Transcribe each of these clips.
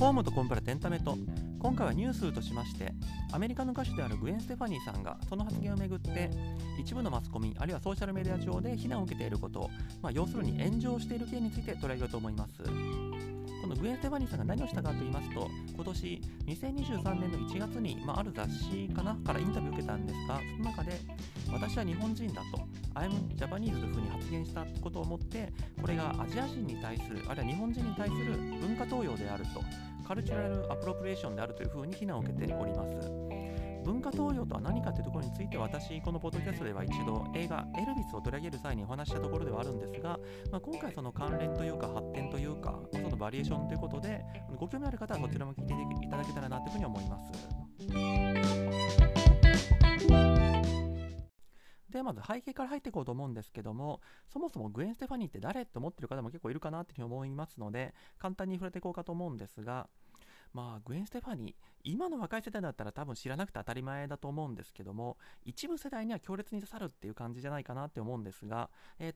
ホームとコンプラエンタメと。今回はニュースとしましてアメリカの歌手であるグエン・ステファニーさんがその発言をめぐって一部のマスコミあるいはソーシャルメディア上で非難を受けていること、まあ、要するに炎上している件について取り上げようと思います。このグエン・ステファニーさんが何をしたかと言いますと今年2023年の1月に、まあ、ある雑誌かなからインタビューを受けたんですがその中で私は日本人だと。I'm Japanese というふうに発言したことをもってこれがアジア人に対するあるいは日本人に対する文化東洋であるとカルチュラルアプロプリエーションであるというふうに非難を受けております。文化東洋とは何かというところについて私このポッドキャストでは一度映画エルビスを取り上げる際にお話したところではあるんですが、まあ、今回その関連というか発展というかそのバリエーションということでご興味ある方はそちらも聞いていただけたらなというふうに思います。でまず背景から入っていこうと思うんですけどもそもそもグエン・ステファニーって誰って思ってる方も結構いるかなっていうふうに思いますので簡単に触れていこうかと思うんですがまあグエン・ステファニー今の若い世代だったら多分知らなくて当たり前だと思うんですけども一部世代には強烈に刺さるっていう感じじゃないかなって思うんですが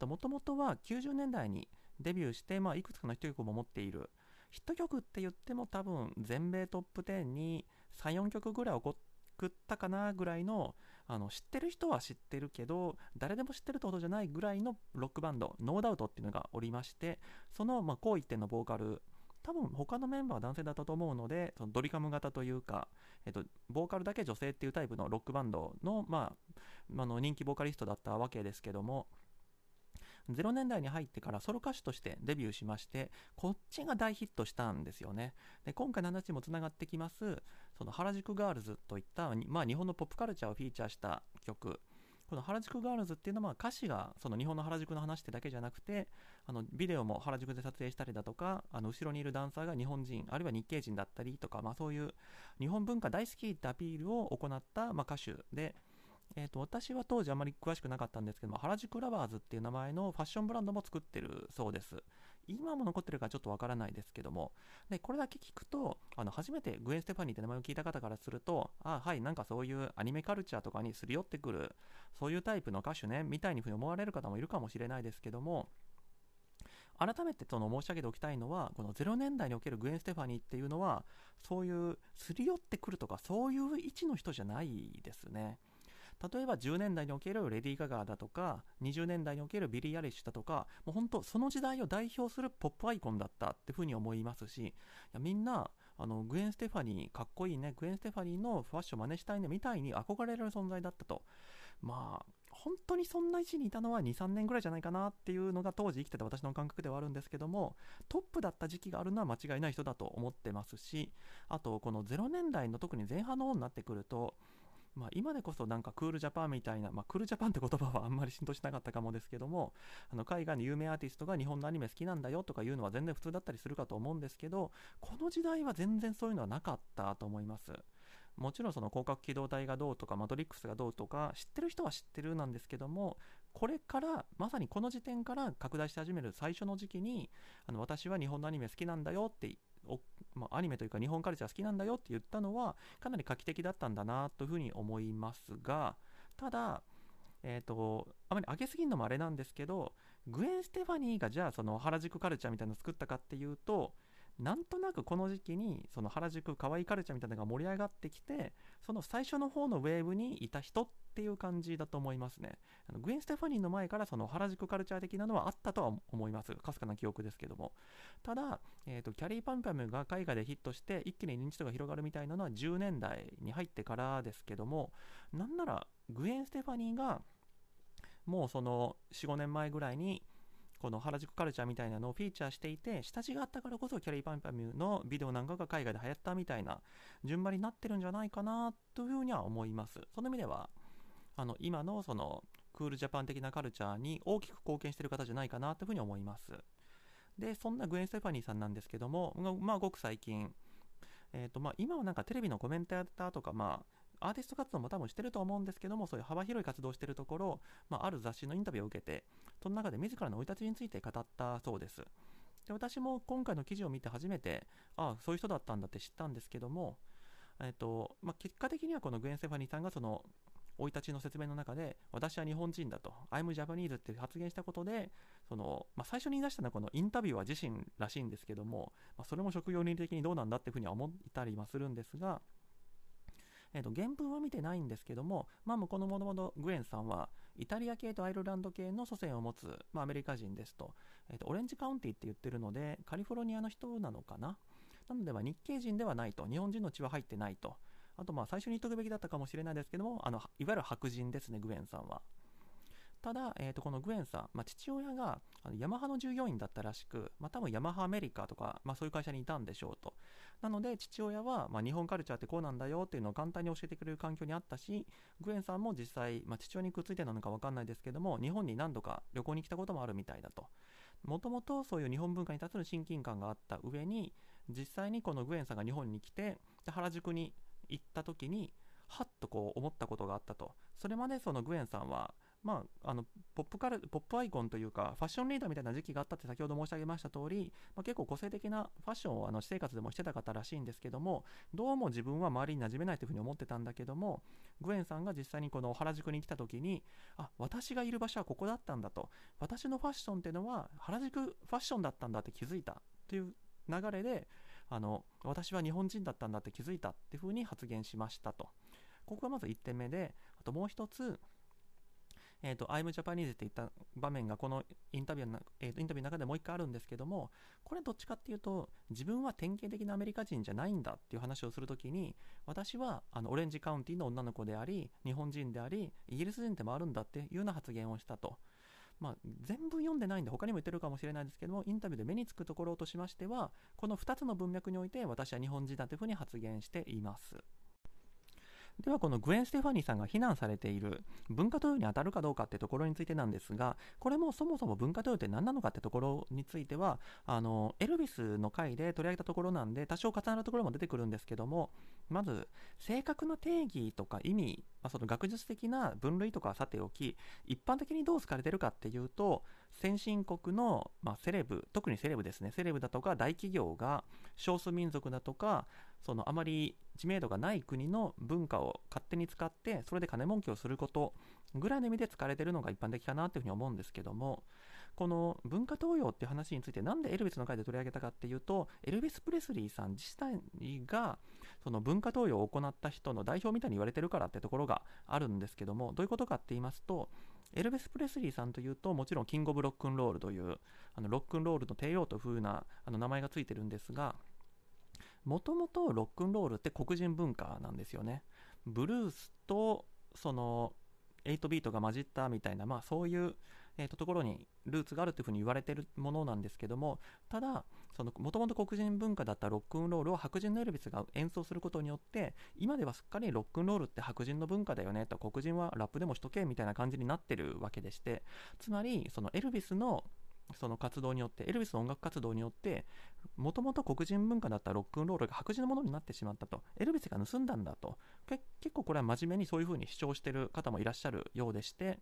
もともとは90年代にデビューして、まあ、いくつかのヒット曲も持っているヒット曲って言っても多分全米トップ10に34曲ぐらい送ったかなぐらいのあの知ってる人は知ってるけど誰でも知ってるってことじゃないぐらいのロックバンドノーダウトっていうのがおりましてその、まあ、高一点のボーカル多分他のメンバーは男性だったと思うのでそのドリカム型というか、えっと、ボーカルだけ女性っていうタイプのロックバンドの,、まあ、あの人気ボーカリストだったわけですけども0年代に入ってからソロ歌手としてデビューしましてこっちが大ヒットしたんですよね。で今回の話にもつながってきますその原宿ガールズといった、まあ、日本のポップカルチャーをフィーチャーした曲。この原宿ガールズっていうのは歌詞がその日本の原宿の話ってだけじゃなくてあのビデオも原宿で撮影したりだとかあの後ろにいるダンサーが日本人あるいは日系人だったりとか、まあ、そういう日本文化大好きってアピールを行った、まあ、歌手でえーと、私は当時あまり詳しくなかったんですけども原宿ラバーズっていう名前のファッションブランドも作ってるそうです今も残ってるかちょっとわからないですけどもでこれだけ聞くとあの初めてグエン・ステファニーって名前を聞いた方からするとあはいなんかそういうアニメカルチャーとかにすり寄ってくるそういうタイプの歌手ねみたいにふうに思われる方もいるかもしれないですけども改めてその申し上げておきたいのはこの0年代におけるグエン・ステファニーっていうのはそういうすり寄ってくるとかそういう位置の人じゃないですね。例えば10年代におけるレディー・ガガだとか20年代におけるビリー・アイリッシュだとかもう本当その時代を代表するポップアイコンだったっていうふうに思いますしいやみんなあのグエン・ステファニーかっこいいねグエン・ステファニーのファッション真似したいねみたいに憧れる存在だったと。まあ本当にそんな位置にいたのは23年ぐらいじゃないかなっていうのが当時生きてた私の感覚ではあるんですけどもトップだった時期があるのは間違いない人だと思ってますしあとこの0年代の特に前半の方になってくるとまあ、今でこそなんかクールジャパンみたいな、まあ、クールジャパンって言葉はあんまり浸透しなかったかもですけどもあの海外の有名アーティストが日本のアニメ好きなんだよとかいうのは全然普通だったりするかと思うんですけどこの時代は全然そういうのはなかったと思います。もちろんその広角機動隊がどうとかマトリックスがどうとか知ってる人は知ってるなんですけどもこれからまさにこの時点から拡大し始める最初の時期にあの私は日本のアニメ好きなんだよってまあ、アニメというか日本カルチャー好きなんだよって言ったのはかなり画期的だったんだなというふうに思いますがただ、えーと、あまり上げすぎるのもあれなんですけどグエン・ステファニーがじゃあその原宿カルチャーみたいなのを作ったかっていうとなんとなくこの時期にその原宿可愛いカルチャーみたいなのが盛り上がってきてその最初の方のウェーブにいた人っていう感じだと思いますね。あのグエン・ステファニーの前からその原宿カルチャー的なのはあったとは思います。かすかな記憶ですけども。ただ、えーと、キャリーパンパムが海外でヒットして一気に認知度が広がるみたいなのは10年代に入ってからですけどもなんならグエン・ステファニーがもうその45年前ぐらいにこの原宿カルチャーみたいなのをフィーチャーしていて下地があったからこそキャリーパンパミュのビデオなんかが海外で流行ったみたいな順番になってるんじゃないかなというふうには思います。その意味ではあの今のそのクールジャパン的なカルチャーに大きく貢献している方じゃないかなというふうに思いますでそんなグエン・ステファニーさんなんですけどもまあごく最近えーとまあ、今はなんかテレビのコメンテーターとか、まあ、アーティスト活動も多分してると思うんですけども、そういう幅広い活動をしてるところ、まあ、ある雑誌のインタビューを受けて、その中で自らの生い立ちについて語ったそうです。で私も今回の記事を見て初めて、ああ、そういう人だったんだって知ったんですけども、えっとまあ、結果的にはこのグエン・セファニーさんがその生い立ちの説明の中で私は日本人だと。I'm Japanese って発言したことでその、まあ、最初に言い出したのはこのインタビューは自身らしいんですけども、まあ、それも職業倫理的にどうなんだっていうふうには思ったりはするんですがえー、と原文は見てないんですけども、まあ、このもともとグエンさんはイタリア系とアイルランド系の祖先を持つ、まあ、アメリカ人ですと,、えー、とオレンジカウンティって言ってるのでカリフォルニアの人なのかな？なので日系人ではないと。日本人の血は入ってないと。あとまあ最初に言っとくべきだったかもしれないですけどもあのいわゆる白人ですねグエンさんはただ、えー、とこのグエンさん、まあ、父親があのヤマハの従業員だったらしく、まあ、多分ヤマハアメリカとか、まあ、そういう会社にいたんでしょうと。なので、父親は、まあ、日本カルチャーってこうなんだよっていうのを簡単に教えてくれる環境にあったし、グエンさんも実際、まあ、父親にくっついてなのか分かんないですけども、日本に何度か旅行に来たこともあるみたいだと。もともとそういう日本文化に対する親近感があった上に、実際にこのグエンさんが日本に来て、で原宿に行った時に、はっとこう思ったことがあったと。それまでそのグエンさんは、まあ、あのポップカルポップアイコンというかファッションリーダーみたいな時期があったって先ほど申し上げました通り、まあ、結構個性的なファッションをあの私生活でもしてた方らしいんですけどもどうも自分は周りに馴染めないというふうに思ってたんだけどもグエンさんが実際にこの原宿に来た時にあ私がいる場所はここだったんだと私のファッションっていうのは原宿ファッションだったんだって気づいたという流れであの私は日本人だったんだって気づいたっていうふうに発言しましたとここがまず1点目であともう一つえーと、I'm Japanese って言った場面がこのインタビューの,、えーと、インタビューの中でもう一回あるんですけども、これどっちかっていうと、自分は典型的なアメリカ人じゃないんだっていう話をするときに、私はあのオレンジカウンティの女の子であり、日本人であり、イギリス人でもあるんだっていうような発言をしたと。まあ、全部読んでないんで他にも言ってるかもしれないですけどもインタビューで目につくところとしましてはこの2つの文脈において私は日本人だというふうに発言しています。ではこのグエン・ステファニーさんが非難されている文化投与に当たるかどうかってところについてなんですがこれもそもそも文化投与って何なのかってところについてはあのエルビスの回で取り上げたところなんで多少重なるところも出てくるんですけどもまず正確な定義とか意味、まあ、その学術的な分類とかはさておき一般的にどう好かれてるかっていうと先進国の、まあ、セレブ特にセレブですね。セレブだとか大企業が少数民族だとかそのあまり知名度がない国の文化を勝手に使ってそれで金儲けをすることぐらいの意味で使われてるのが一般的かなというふうに思うんですけどもこの文化東洋っていう話についてなんでエルビスの回で取り上げたかっていうとエルビス・プレスリーさん自体がその文化東洋を行った人の代表みたいに言われてるからってところがあるんですけどもどういうことかって言いますとエルビス・プレスリーさんというともちろんキング・オブ・ロックンロールというあのロックンロールの帝王という風なあの名前がついてるんですがもともとロックンロールって黒人文化なんですよね。ブルースとその8ビートが混じったみたいな、まあ、そういう、えー、とところにルーツがあるというふうに言われてるものなんですけどもただもともと黒人文化だったロックンロールを白人のエルヴィスが演奏することによって今ではすっかりロックンロールって白人の文化だよねと黒人はラップでもしとけみたいな感じになってるわけでしてつまりそのエルビスのその活動によって、エルヴィスの音楽活動によって、もともと黒人文化だったロックンロールが白人のものになってしまったと。エルヴィスが盗んだんだと。結構これは真面目にそういうふうに主張してる方もいらっしゃるようでして、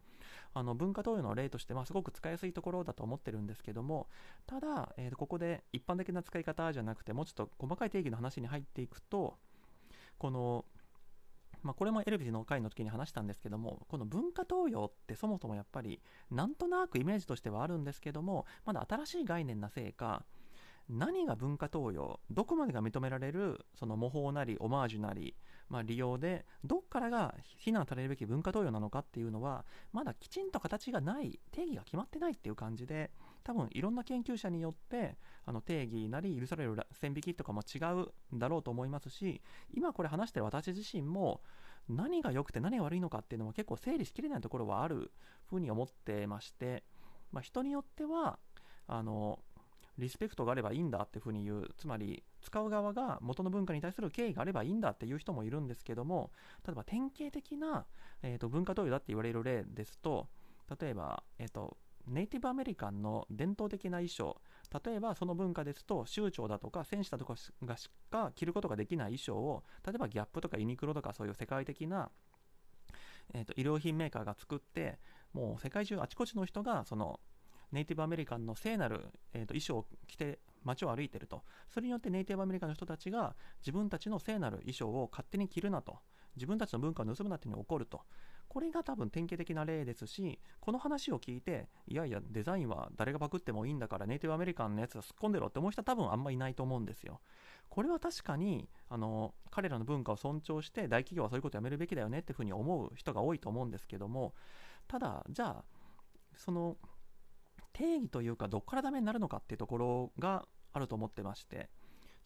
あの文化投与の例として、まあ、すごく使いやすいところだと思ってるんですけども、ただ、えー、ここで一般的な使い方じゃなくて、もうちょっと細かい定義の話に入っていくと、このまあ、これもエルビスの回の時に話したんですけどもこの文化東洋ってそもそもやっぱりなんとなくイメージとしてはあるんですけどもまだ新しい概念なせいか何が文化東洋どこまでが認められるその模倣なりオマージュなり、まあ、利用でどっからが非難されるべき文化東洋なのかっていうのはまだきちんと形がない定義が決まってないっていう感じで多分いろんな研究者によってあの定義なり許される線引きとかも違うんだろうと思いますし今これ話してる私自身も何が良くて何が悪いのかっていうのは結構整理しきれないところはあるふうに思ってまして、まあ、人によってはあのリスペクトがあればいいんだっていうふうに言うつまり使う側が元の文化に対する敬意があればいいんだっていう人もいるんですけども例えば典型的な、えーと、文化投与だって言われる例ですと例えば、えーとネイティブアメリカンの伝統的な衣装。例えばその文化ですと州長だとか戦士だとかがしか着ることができない衣装を例えばギャップとかユニクロとかそういう世界的な、えーと、衣料品メーカーが作ってもう世界中あちこちの人がそのネイティブアメリカンの聖なる、えーと衣装を着て街を歩いてると。それによってネイティブアメリカンの人たちが自分たちの聖なる衣装を勝手に着るなと。自分たちの文化を盗むなっていうのに起こると。これが多分典型的な例ですしこの話を聞いていやいやデザインは誰がパクってもいいんだからネイティブアメリカンのやつは突っ込んでろって思う人は多分あんまいないと思うんですよ。これは確かにあの彼らの文化を尊重して大企業はそういうことやめるべきだよねっていうふうに思う人が多いと思うんですけどもただじゃあその定義というかどこからダメになるのかっていうところがあると思ってまして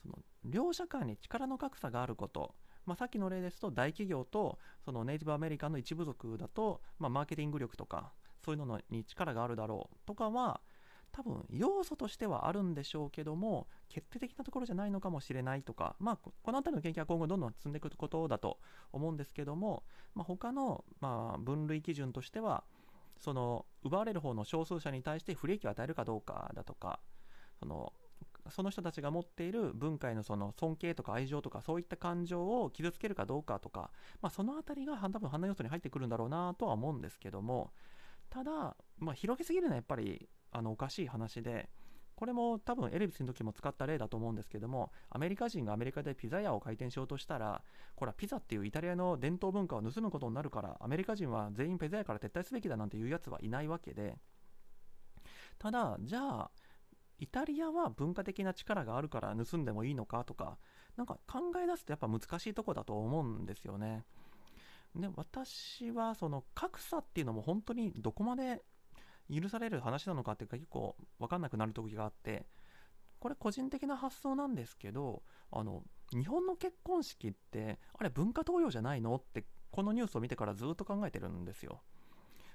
その両者間に力の格差があることまあ、さっきの例ですと大企業とそのネイティブアメリカンの一部族だと、まあ、マーケティング力とかそういうのに力があるだろうとかは多分要素としてはあるんでしょうけども決定的なところじゃないのかもしれないとか、まあ、この辺りの研究は今後どんどん進んでいくことだと思うんですけども、まあ、他のまあ分類基準としてはその奪われる方の少数者に対して不利益を与えるかどうかだとかそのその人たちが持っている文化へのその尊敬とか愛情とかそういった感情を傷つけるかどうかとか、まあ、その辺りが多分判断要素に入ってくるんだろうなとは思うんですけどもただ、まあ、広げすぎるのはやっぱりあのおかしい話でこれも多分エレビスの時も使った例だと思うんですけどもアメリカ人がアメリカでピザ屋を開店しようとしたらこれはピザっていうイタリアの伝統文化を盗むことになるからアメリカ人は全員ピザ屋から撤退すべきだなんていうやつはいないわけでただじゃあイタリアは文化的な力があるから盗んでもいいのかとか、なんか考え出すとやっぱ難しいとこだと思うんですよね。で、私はその格差っていうのも本当にどこまで許される話なのかっていうか結構わかんなくなる時があって、これ個人的な発想なんですけど、あの、日本の結婚式って、あれ文化東洋じゃないのって、このニュースを見てからずっと考えてるんですよ。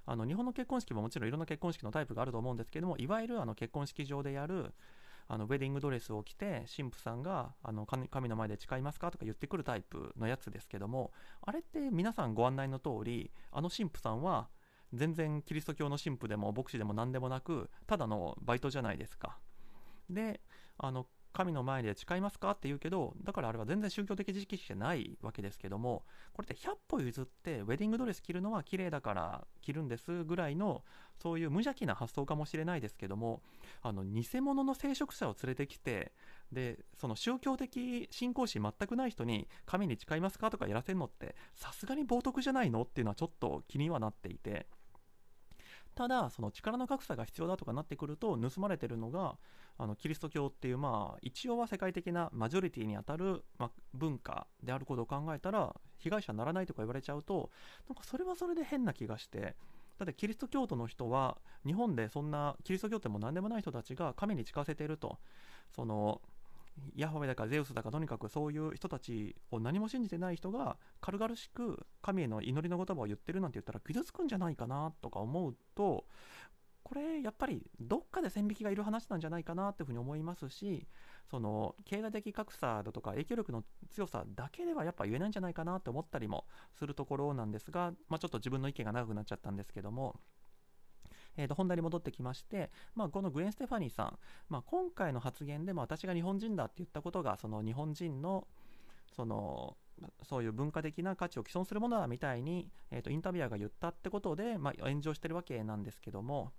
あの日本の結婚式ももちろんいろんな結婚式のタイプがあると思うんですけどもいわゆるあの結婚式場でやるあのウェディングドレスを着て神父さんがあの神の前で誓いますかとか言ってくるタイプのやつですけどもあれって皆さんご案内の通りあの神父さんは全然キリスト教の神父でも牧師でも何でもなくただのバイトじゃないですか。であの神の前で誓いますか？って言うけど、だからあれは全然宗教的知識じゃないわけですけども、これって100歩譲って、ウェディングドレス着るのは綺麗だから着るんですぐらいの、そういう無邪気な発想かもしれないですけども、あの、偽物の聖職者を連れてきて、で、その宗教的信仰心全くない人に、神に誓いますか？とかやらせるのって、さすがに冒涜じゃないの？っていうのはちょっと気にはなっていて、ただ、その力の格差が必要だとかなってくると、盗まれてるのが、あのキリスト教っていう、まあ、一応は世界的なマジョリティにあたる、ま、文化であることを考えたら、被害者にならないとか言われちゃうと、なんかそれはそれで変な気がして、だってキリスト教徒の人は、日本でそんなキリスト教徒も何でもない人たちが神に誓わせていると、そのヤホウェだかゼウスだかとにかくそういう人たちを何も信じてない人が軽々しく神への祈りの言葉を言ってるなんて言ったら傷つくんじゃないかなとか思うとこれやっぱりどっかで線引きがいる話なんじゃないかなっていうふうに思いますしその経済的格差だとか影響力の強さだけではやっぱ言えないんじゃないかなって思ったりもするところなんですが、まあ、ちょっと自分の意見が長くなっちゃったんですけども。えー、と本題に戻ってきまして、まあ、このグエン・ステファニーさん、まあ、今回の発言でも私が日本人だって言ったことがその日本人のそのそういう文化的な価値を既存するものだみたいに、えー、とインタビュアーが言ったってことで、まあ、炎上してるわけなんですけども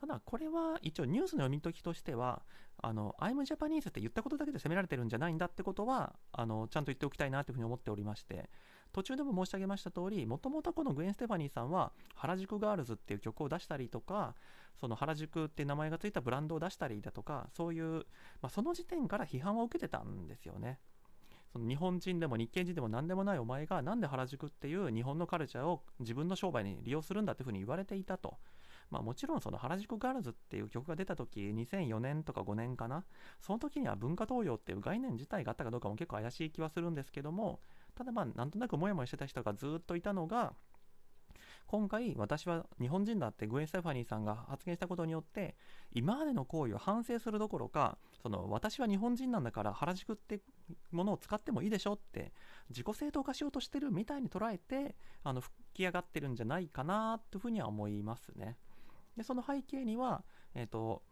ただこれは一応ニュースの読み解きとしてはあの I'm Japanese って言ったことだけで責められてるんじゃないんだってことはあのちゃんと言っておきたいなというふうに思っておりまして途中でも申し上げました通り、もともとこのグエン・ステファニーさんは、原宿ガールズっていう曲を出したりとか、その原宿って名前がついたブランドを出したりだとか、そういう、まあ、その時点から批判を受けてたんですよね。その日本人でも日系人でも何でもないお前がなんで原宿っていう日本のカルチャーを自分の商売に利用するんだっていうふうに言われていたと。まあもちろんその原宿ガールズっていう曲が出た時2004年とか5年かなその時には文化東洋っていう概念自体があったかどうかも結構怪しい気はするんですけどもただまあなんとなくモヤモヤしてた人がずっといたのが今回私は日本人だってグエン・ステファニーさんが発言したことによって今までの行為を反省するどころかその私は日本人なんだから原宿ってものを使ってもいいでしょって自己正当化しようとしてるみたいに捉えてあの吹き上がってるんじゃないかなというふうには思いますね。でその背景には、えーと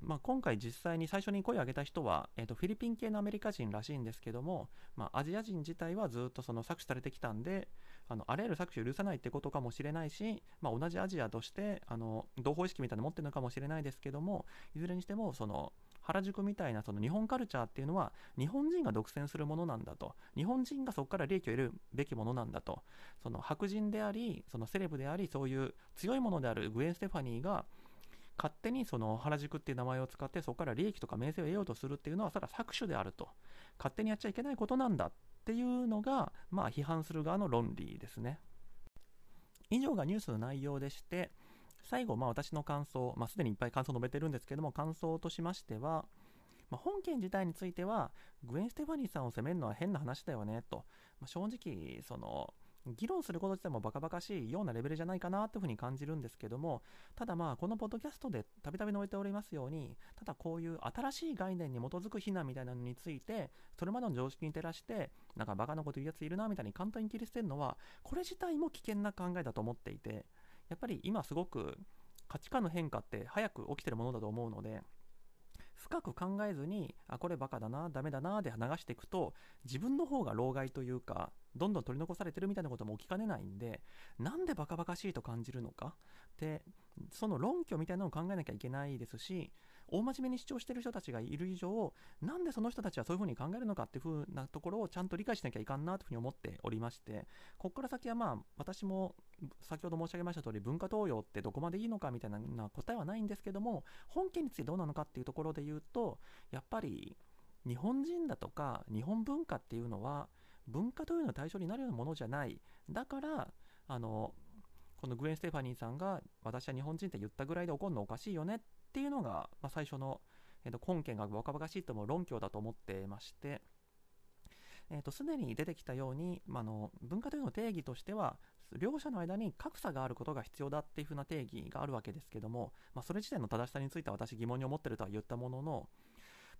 まあ、今回実際に最初に声を上げた人は、えーと、フィリピン系のアメリカ人らしいんですけども、まあ、アジア人自体はずっとその搾取されてきたんであのあらゆる搾取を許さないってことかもしれないし、まあ、同じアジアとしてあの同胞意識みたいなの持ってるのかもしれないですけどもいずれにしてもその原宿みたいなその日本カルチャーっていうのは日本人が独占するものなんだと。日本人がそこから利益を得るべきものなんだと。その白人でありそのセレブでありそういう強いものであるグエン・ステファニーが勝手にその原宿っていう名前を使ってそこから利益とか名声を得ようとするっていうのはそれは搾取であると。勝手にやっちゃいけないことなんだっていうのがまあ批判する側の論理ですね。以上がニュースの内容でして最後、まあ、私の感想、まあ、すでにいっぱい感想述べてるんですけども、感想としましては、まあ、本件自体については、グエン・ステファニーさんを責めるのは変な話だよねと、まあ、正直、その、議論すること自体もバカバカしいようなレベルじゃないかなというふうに感じるんですけども、ただまあ、このポッドキャストでたびたび述べておりますように、ただこういう新しい概念に基づく非難みたいなのについて、それまでの常識に照らして、なんかバカなこと言うやついるなみたいに簡単に切り捨てるのは、これ自体も危険な考えだと思っていて、やっぱり今すごく価値観の変化って早く起きてるものだと思うので、深く考えずに、あ、これバカだな、ダメだな、で流していくと、自分の方が老害というか、どんどん取り残されてるみたいなことも起きかねないんで、なんでバカバカしいと感じるのか？って、その論拠みたいなのを考えなきゃいけないですし、大真面目に主張してる人たちがいる以上、なんでその人たちはそういうふうに考えるのかっていうふうなところをちゃんと理解しなきゃいかんなというふうに思っておりまして、ここから先はまあ、私も先ほど申し上げました通り、文化東洋ってどこまでいいのかみたいな答えはないんですけども、本件についてどうなのかっていうところで言うと、やっぱり日本人だとか日本文化っていうのは、文化というの対象になるようなものじゃない。だから、あの、このグエン・ステファニーさんが私は日本人って言ったぐらいで怒るのおかしいよねっっていうのが、まあ、最初の、えー、と根拠がバカバカしいとも論拠だと思ってまして、えー、とすでに出てきたように、まあの文化というの定義としては両者の間に格差があることが必要だっていうふうな定義があるわけですけども、まあ、それ自体の正しさについては私疑問に思ってるとは言ったものの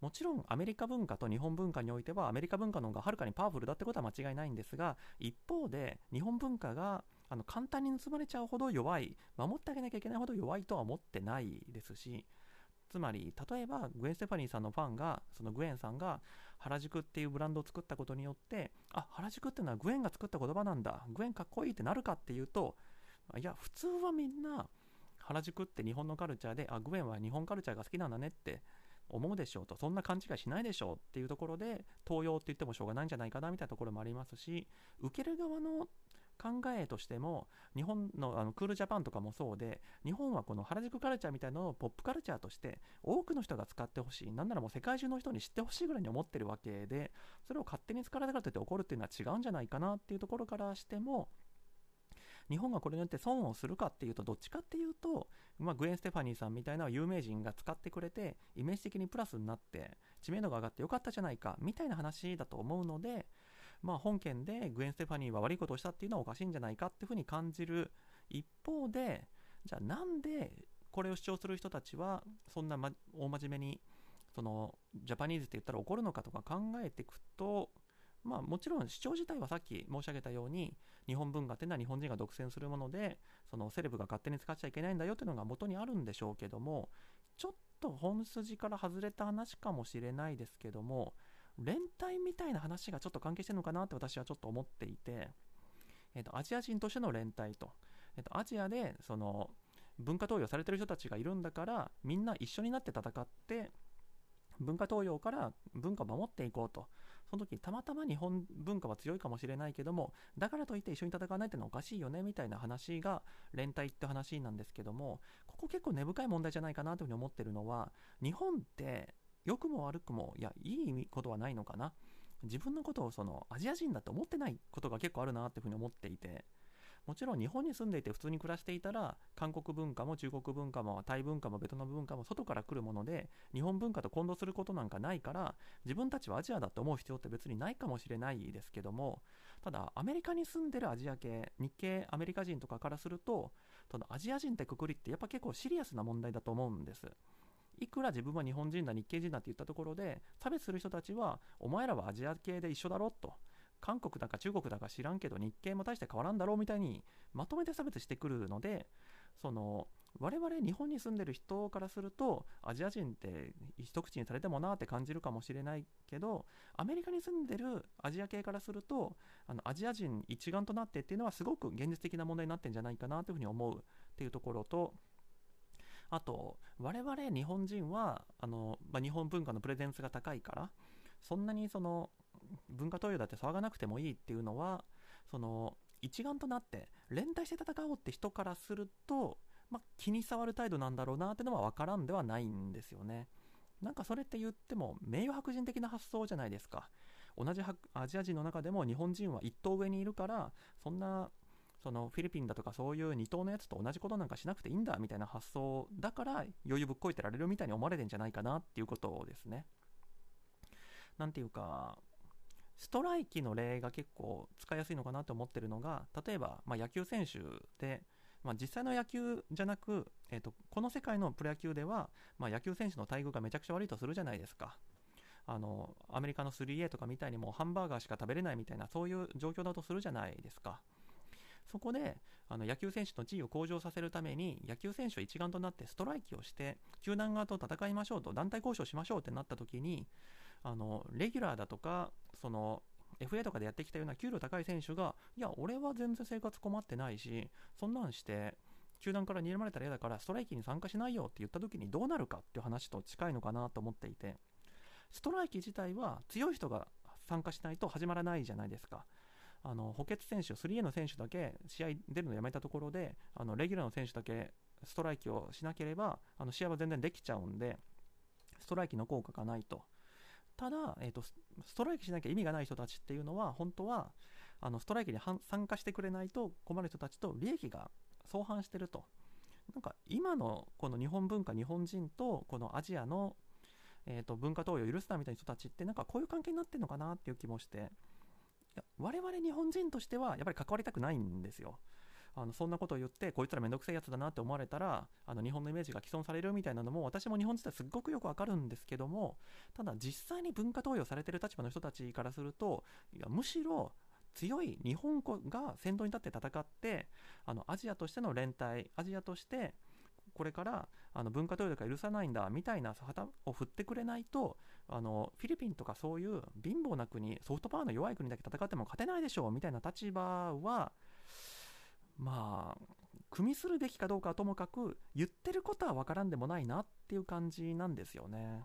もちろんアメリカ文化と日本文化においてはアメリカ文化の方がはるかにパワフルだってことは間違いないんですが一方で日本文化があの簡単に盗まれちゃうほど弱い守ってあげなきゃいけないほど弱いとは思ってないですしつまり例えばグエン・ステファニーさんのファンがそのグエンさんが原宿っていうブランドを作ったことによってあ原宿ってのはグエンが作った言葉なんだグエンかっこいいってなるかっていうといや普通はみんな原宿って日本のカルチャーであグエンは日本カルチャーが好きなんだねって思うでしょうと。そんな勘違いしないでしょうっていうところで東洋って言ってもしょうがないんじゃないかなみたいなところもありますし受ける側の考えとしても日本のあのクールジャパンとかもそうで日本はこの原宿カルチャーみたいなのをポップカルチャーとして多くの人が使ってほしいなんならもう世界中の人に知ってほしいぐらいに思ってるわけでそれを勝手に使われたからといって怒るっていうのは違うんじゃないかなっていうところからしても日本がこれによって損をするかっていうとどっちかっていうと、まあ、グエン・ステファニーさんみたいな有名人が使ってくれてイメージ的にプラスになって知名度が上がってよかったじゃないかみたいな話だと思うのでまあ、本件でグエン・ステファニーは悪いことをしたっていうのはおかしいんじゃないかっていうふうに感じる一方でじゃあなんでこれを主張する人たちはそんな、ま、大真面目にそのジャパニーズって言ったら怒るのかとか考えていくとまあもちろん主張自体はさっき申し上げたように日本文化っていうのは日本人が独占するものでそのセレブが勝手に使っちゃいけないんだよっていうのが元にあるんでしょうけどもちょっと本筋から外れた話かもしれないですけども連帯みたいな話がちょっと関係してるのかなって私はちょっと思っていて、えっ、と、アジア人としての連帯と、えっ、と、アジアで、その、文化投与されてる人たちがいるんだから、みんな一緒になって戦って、文化東洋から文化を守っていこうと。その時たまたま日本文化は強いかもしれないけども、だからといって一緒に戦わないってのはおかしいよねみたいな話が連帯って話なんですけども、ここ結構根深い問題じゃないかなというふうに思ってるのは、日本って良くも悪くも、いや、いいことはないのかな。自分のことをそのアジア人だと思ってないことが結構あるなっていうふうに思っていて、もちろん日本に住んでいて普通に暮らしていたら、韓国文化も中国文化もタイ文化もベトナム文化も外から来るもので、日本文化と混同することなんかないから、自分たちはアジアだと思う必要って別にないかもしれないですけども、ただアメリカに住んでるアジア系、日系アメリカ人とかからすると、ただアジア人ってくくりってやっぱ結構シリアスな問題だと思うんです。いくら自分は日本人だ、日系人だって言ったところで、差別する人たちは、お前らはアジア系で一緒だろと。韓国だか中国だか知らんけど日系も大して変わらんだろうみたいにまとめて差別してくるのでその我々日本に住んでる人からするとアジア人って一口にされてもなって感じるかもしれないけどアメリカに住んでるアジア系からするとあのアジア人一丸となってっていうのはすごく現実的な問題になってんじゃないかなというふうに思うっていうところとあと我々日本人はあの、まあ、日本文化のプレゼンスが高いからそんなにその文化投与だって騒がなくてもいいっていうのはその一丸となって連帯して戦おうって人からすると、まあ、気に障る態度なんだろうなってのは分からんではないんですよね。なんかそれって言っても名誉白人的な発想じゃないですか。同じアジア人の中でも日本人は一等上にいるからそんなそのフィリピンだとかそういう二等のやつと同じことなんかしなくていいんだみたいな発想だから余裕ぶっこいてられるみたいに思われてんじゃないかなっていうことですね。なんていうかストライキの例が結構使いやすいのかなと思ってるのが例えば、まあ、野球選手で、まあ、実際の野球じゃなく、えーと、この世界のプロ野球では、まあ、野球選手の待遇がめちゃくちゃ悪いとするじゃないですか。あのアメリカの 3A とかみたいにもうハンバーガーしか食べれないみたいなそういう状況だとするじゃないですか。そこであの野球選手の地位を向上させるために野球選手は一丸となってストライキをして球団側と戦いましょうと団体交渉しましょうってなった時にあのレギュラーだとかその FA とかでやってきたような給料高い選手がいや俺は全然生活困ってないしそんなんして球団から睨まれたら嫌だからストライキに参加しないよって言った時にどうなるかっていう話と近いのかなと思っていてストライキ自体は強い人が参加しないと始まらないじゃないですか。あの補欠選手 3A の選手だけ試合出るのやめたところであのレギュラーの選手だけストライキをしなければあの試合は全然できちゃうんでストライキの効果がないと。ただ、えーと、ストライキしなきゃ意味がない人たちっていうのは本当はあのストライキに参加してくれないと困る人たちと利益が相反してると。なんか今のこの日本文化日本人とこのアジアの、えーと、文化投与を許すなみたいな人たちってなんかこういう関係になってるのかなっていう気もして。我々日本人としてはやっぱり関わりたくないんですよ。あのそんなことを言ってこいつらめんどくせえやつだなって思われたらあの日本のイメージが毀損されるみたいなのも私も日本自体すっごくよくわかるんですけどもただ実際に文化投与されてる立場の人たちからするといやむしろ強い日本が先頭に立って戦ってあのアジアとしての連帯アジアとしてこれからあの文化投与とか許さないんだみたいな旗を振ってくれないとあのフィリピンとかそういう貧乏な国ソフトパワーの弱い国だけ戦っても勝てないでしょうみたいな立場はまあ組みするべきかどうかはともかく言ってることは分からんでもないなっていう感じなんですよね。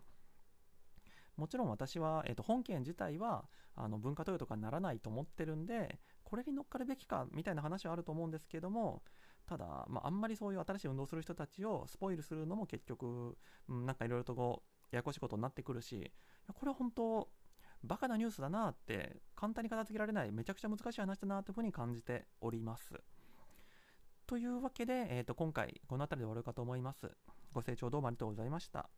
もちろん私は、えー、と本件自体はあの文化投与とかにならないと思ってるんでこれに乗っかるべきかみたいな話はあると思うんですけどもただ、まあ、あんまりそういう新しい運動する人たちをスポイルするのも結局、うん、なんかいろいろとこうややこしいことになってくるしこれは本当バカなニュースだなって簡単に片付けられないめちゃくちゃ難しい話だなというふうに感じております。というわけで、えー、と今回この辺りで終わるかと思います。ご清聴どうもありがとうございました。